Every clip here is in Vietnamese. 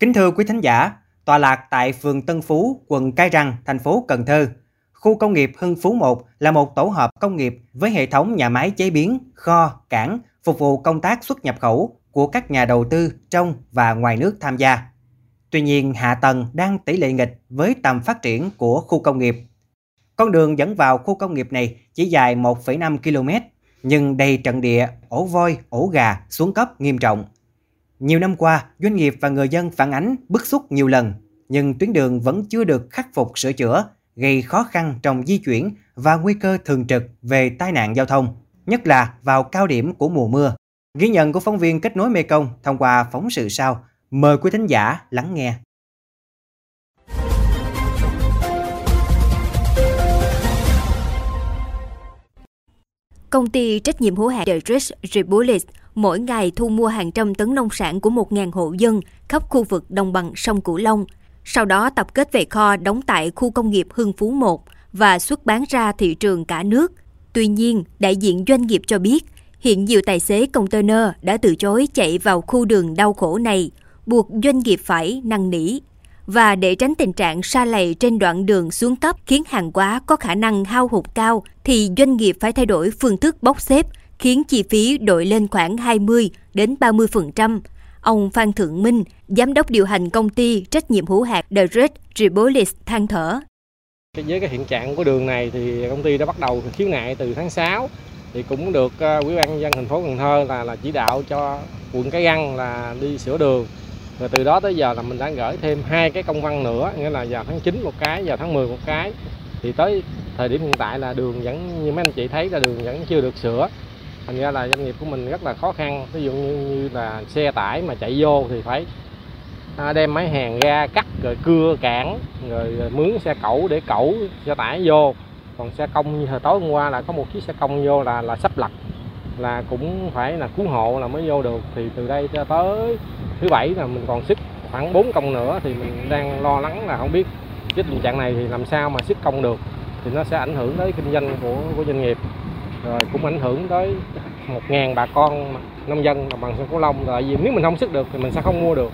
Kính thưa quý thính giả, tọa lạc tại phường Tân Phú, quận Cái Răng, thành phố Cần Thơ, khu công nghiệp Hưng Phú 1 là một tổ hợp công nghiệp với hệ thống nhà máy chế biến, kho, cảng, phục vụ công tác xuất nhập khẩu của các nhà đầu tư trong và ngoài nước tham gia. Tuy nhiên, hạ tầng đang tỷ lệ nghịch với tầm phát triển của khu công nghiệp. Con đường dẫn vào khu công nghiệp này chỉ dài 1,5 km, nhưng đầy trận địa, ổ voi, ổ gà xuống cấp nghiêm trọng. Nhiều năm qua, doanh nghiệp và người dân phản ánh bức xúc nhiều lần, nhưng tuyến đường vẫn chưa được khắc phục sửa chữa, gây khó khăn trong di chuyển và nguy cơ thường trực về tai nạn giao thông, nhất là vào cao điểm của mùa mưa. Ghi nhận của phóng viên kết nối mekong thông qua phóng sự sau. Mời quý thính giả lắng nghe. Công ty trách nhiệm hữu hạn The Rich Republic mỗi ngày thu mua hàng trăm tấn nông sản của 1.000 hộ dân khắp khu vực đồng bằng sông Cửu Long. Sau đó tập kết về kho đóng tại khu công nghiệp Hưng Phú 1 và xuất bán ra thị trường cả nước. Tuy nhiên, đại diện doanh nghiệp cho biết, hiện nhiều tài xế container đã từ chối chạy vào khu đường đau khổ này, buộc doanh nghiệp phải năn nỉ. Và để tránh tình trạng xa lầy trên đoạn đường xuống cấp khiến hàng hóa có khả năng hao hụt cao, thì doanh nghiệp phải thay đổi phương thức bốc xếp, khiến chi phí đội lên khoảng 20 đến 30%. Ông Phan Thượng Minh, giám đốc điều hành công ty trách nhiệm hữu hạn The Red Ribolis than thở. Với cái hiện trạng của đường này thì công ty đã bắt đầu khiếu nại từ tháng 6 thì cũng được ờ, ủy ban dân thành phố Cần Thơ là là chỉ đạo cho quận Cái Răng là đi sửa đường rồi từ đó tới giờ là mình đã gửi thêm hai cái công văn nữa nghĩa là vào tháng 9 một cái vào tháng 10 một cái thì tới thời điểm hiện tại là đường vẫn như mấy anh chị thấy là đường vẫn chưa được sửa thành ra là doanh nghiệp của mình rất là khó khăn. Ví dụ như, như là xe tải mà chạy vô thì phải à, đem máy hàng ra cắt rồi cưa cản rồi à, mướn xe cẩu để cẩu xe tải vô. Còn xe công như hồi tối hôm qua là có một chiếc xe công vô là là sắp lật là cũng phải là cứu hộ là mới vô được. Thì từ đây cho tới thứ bảy là mình còn sức khoảng 4 công nữa thì mình đang lo lắng là không biết cái tình trạng này thì làm sao mà sức công được. Thì nó sẽ ảnh hưởng tới kinh doanh của của doanh nghiệp rồi cũng ảnh hưởng tới một ngàn bà con nông dân đồng bằng sông Cửu Long rồi vì nếu mình không sức được thì mình sẽ không mua được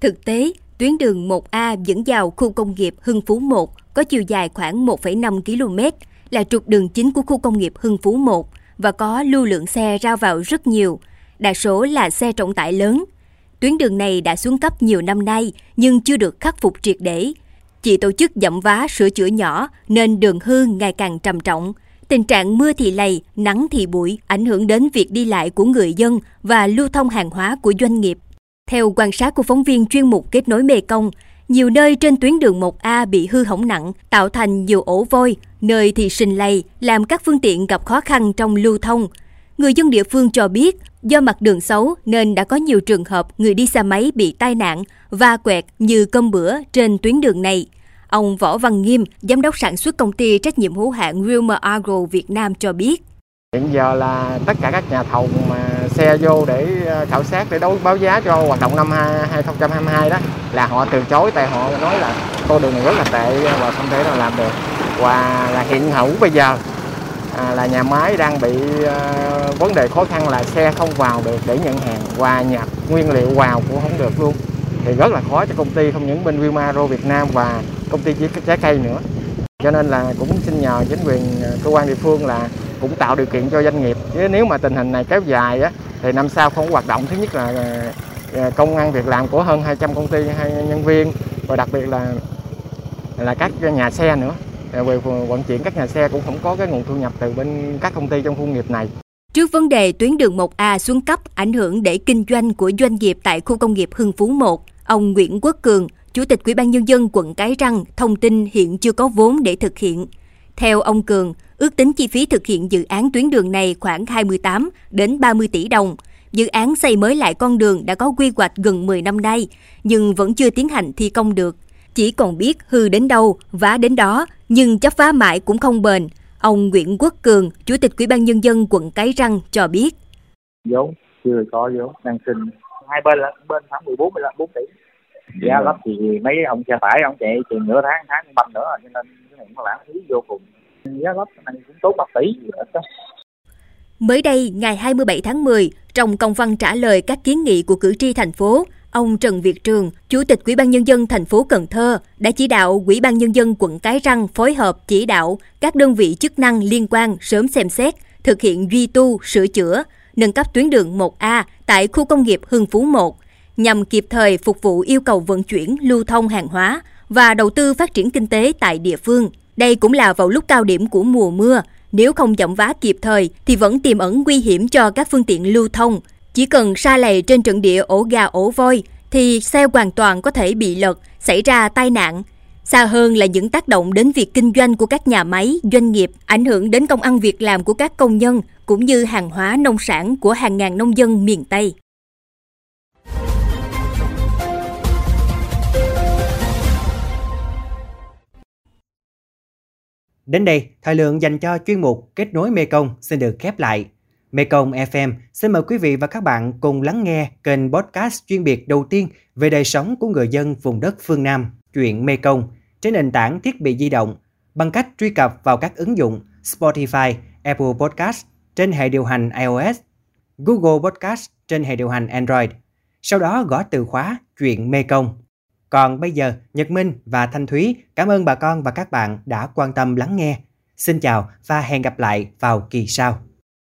Thực tế, tuyến đường 1A dẫn vào khu công nghiệp Hưng Phú 1 có chiều dài khoảng 1,5 km, là trục đường chính của khu công nghiệp Hưng Phú 1 và có lưu lượng xe ra vào rất nhiều, đa số là xe trọng tải lớn. Tuyến đường này đã xuống cấp nhiều năm nay nhưng chưa được khắc phục triệt để. Chỉ tổ chức dặm vá sửa chữa nhỏ nên đường hư ngày càng trầm trọng. Tình trạng mưa thì lầy, nắng thì bụi ảnh hưởng đến việc đi lại của người dân và lưu thông hàng hóa của doanh nghiệp. Theo quan sát của phóng viên chuyên mục kết nối Mê Công, nhiều nơi trên tuyến đường 1A bị hư hỏng nặng, tạo thành nhiều ổ vôi, nơi thì sình lầy, làm các phương tiện gặp khó khăn trong lưu thông. Người dân địa phương cho biết, do mặt đường xấu nên đã có nhiều trường hợp người đi xe máy bị tai nạn và quẹt như cơm bữa trên tuyến đường này. Ông Võ Văn Nghiêm, giám đốc sản xuất công ty trách nhiệm hữu hạn Wilmer Agro Việt Nam cho biết. Hiện giờ là tất cả các nhà thầu mà xe vô để ờ, khảo sát để đấu báo giá cho hoạt động năm 2022 đó là họ từ chối tại họ nói là con đường này rất là tệ và không thể nào làm được và là hiện hữu bây giờ à, là nhà máy đang bị à, vấn đề khó khăn là xe không vào được để nhận hàng và nhập nguyên liệu vào cũng không được luôn thì rất là khó cho công ty không những bên Vimaro Việt Nam và công ty trái cây nữa. Cho nên là cũng xin nhờ chính quyền ờ, cơ quan địa phương là cũng tạo điều kiện cho doanh nghiệp. Chứ nếu mà tình hình này kéo dài á thì năm sau không hoạt động. Thứ nhất là ờ, ờ, công an việc làm của hơn 200 công ty hay nhân viên. Và đặc biệt là là các nhà xe nữa. Về vận chuyển các nhà xe cũng không có cái nguồn thu nhập từ bên các công ty trong khu nghiệp này. Trước vấn đề tuyến đường 1A xuống cấp ảnh hưởng để kinh doanh của doanh nghiệp tại khu công nghiệp Hưng Phú 1, ông Nguyễn Quốc Cường, Chủ tịch Ủy ban Nhân dân quận Cái Răng thông tin hiện chưa có vốn để thực hiện. Theo ông Cường, ước tính chi phí thực hiện dự án tuyến đường này khoảng 28 đến 30 tỷ đồng. Dự án xây mới lại con đường đã có quy hoạch gần 10 năm nay, nhưng vẫn chưa tiến hành thi công được. Chỉ còn biết hư đến đâu, vá đến đó, nhưng chấp vá mãi cũng không bền. Ông Nguyễn Quốc Cường, Chủ tịch Ủy ban Nhân dân quận Cái Răng cho biết. Vốn, chưa có vốn, đang xin. Hai bên là bên khoảng 14, 15, 4 tỷ. Giá lắp thì mấy ông xe tải, ông chạy chừng nửa tháng, tháng băm nữa cho nên cái này nó lãng phí vô cùng. Giá lắp này cũng tốn bạc tỷ Mới đây, ngày 27 tháng 10, trong công văn trả lời các kiến nghị của cử tri thành phố, Ông Trần Việt Trường, Chủ tịch Ủy ban nhân dân thành phố Cần Thơ đã chỉ đạo Ủy ban nhân dân quận Cái Răng phối hợp chỉ đạo các đơn vị chức năng liên quan sớm xem xét thực hiện duy tu, sửa chữa, nâng cấp tuyến đường 1A tại khu công nghiệp Hưng Phú 1 nhằm kịp thời phục vụ yêu cầu vận chuyển, lưu thông hàng hóa và đầu tư phát triển kinh tế tại địa phương. Đây cũng là vào lúc cao điểm của mùa mưa, nếu không chậm vá kịp thời thì vẫn tiềm ẩn nguy hiểm cho các phương tiện lưu thông. Chỉ cần xa lầy trên trận địa ổ gà ổ voi thì xe hoàn toàn có thể bị lật, xảy ra tai nạn. Xa hơn là những tác động đến việc kinh doanh của các nhà máy, doanh nghiệp, ảnh hưởng đến công ăn việc làm của các công nhân, cũng như hàng hóa nông sản của hàng ngàn nông dân miền Tây. Đến đây, thời lượng dành cho chuyên mục Kết nối Mekong xin được khép lại. Mekong FM xin mời quý vị và các bạn cùng lắng nghe kênh podcast chuyên biệt đầu tiên về đời sống của người dân vùng đất phương Nam, chuyện Mekong, trên nền tảng thiết bị di động bằng cách truy cập vào các ứng dụng Spotify, Apple Podcast trên hệ điều hành iOS, Google Podcast trên hệ điều hành Android. Sau đó gõ từ khóa chuyện Mekong. Còn bây giờ, Nhật Minh và Thanh Thúy cảm ơn bà con và các bạn đã quan tâm lắng nghe. Xin chào và hẹn gặp lại vào kỳ sau.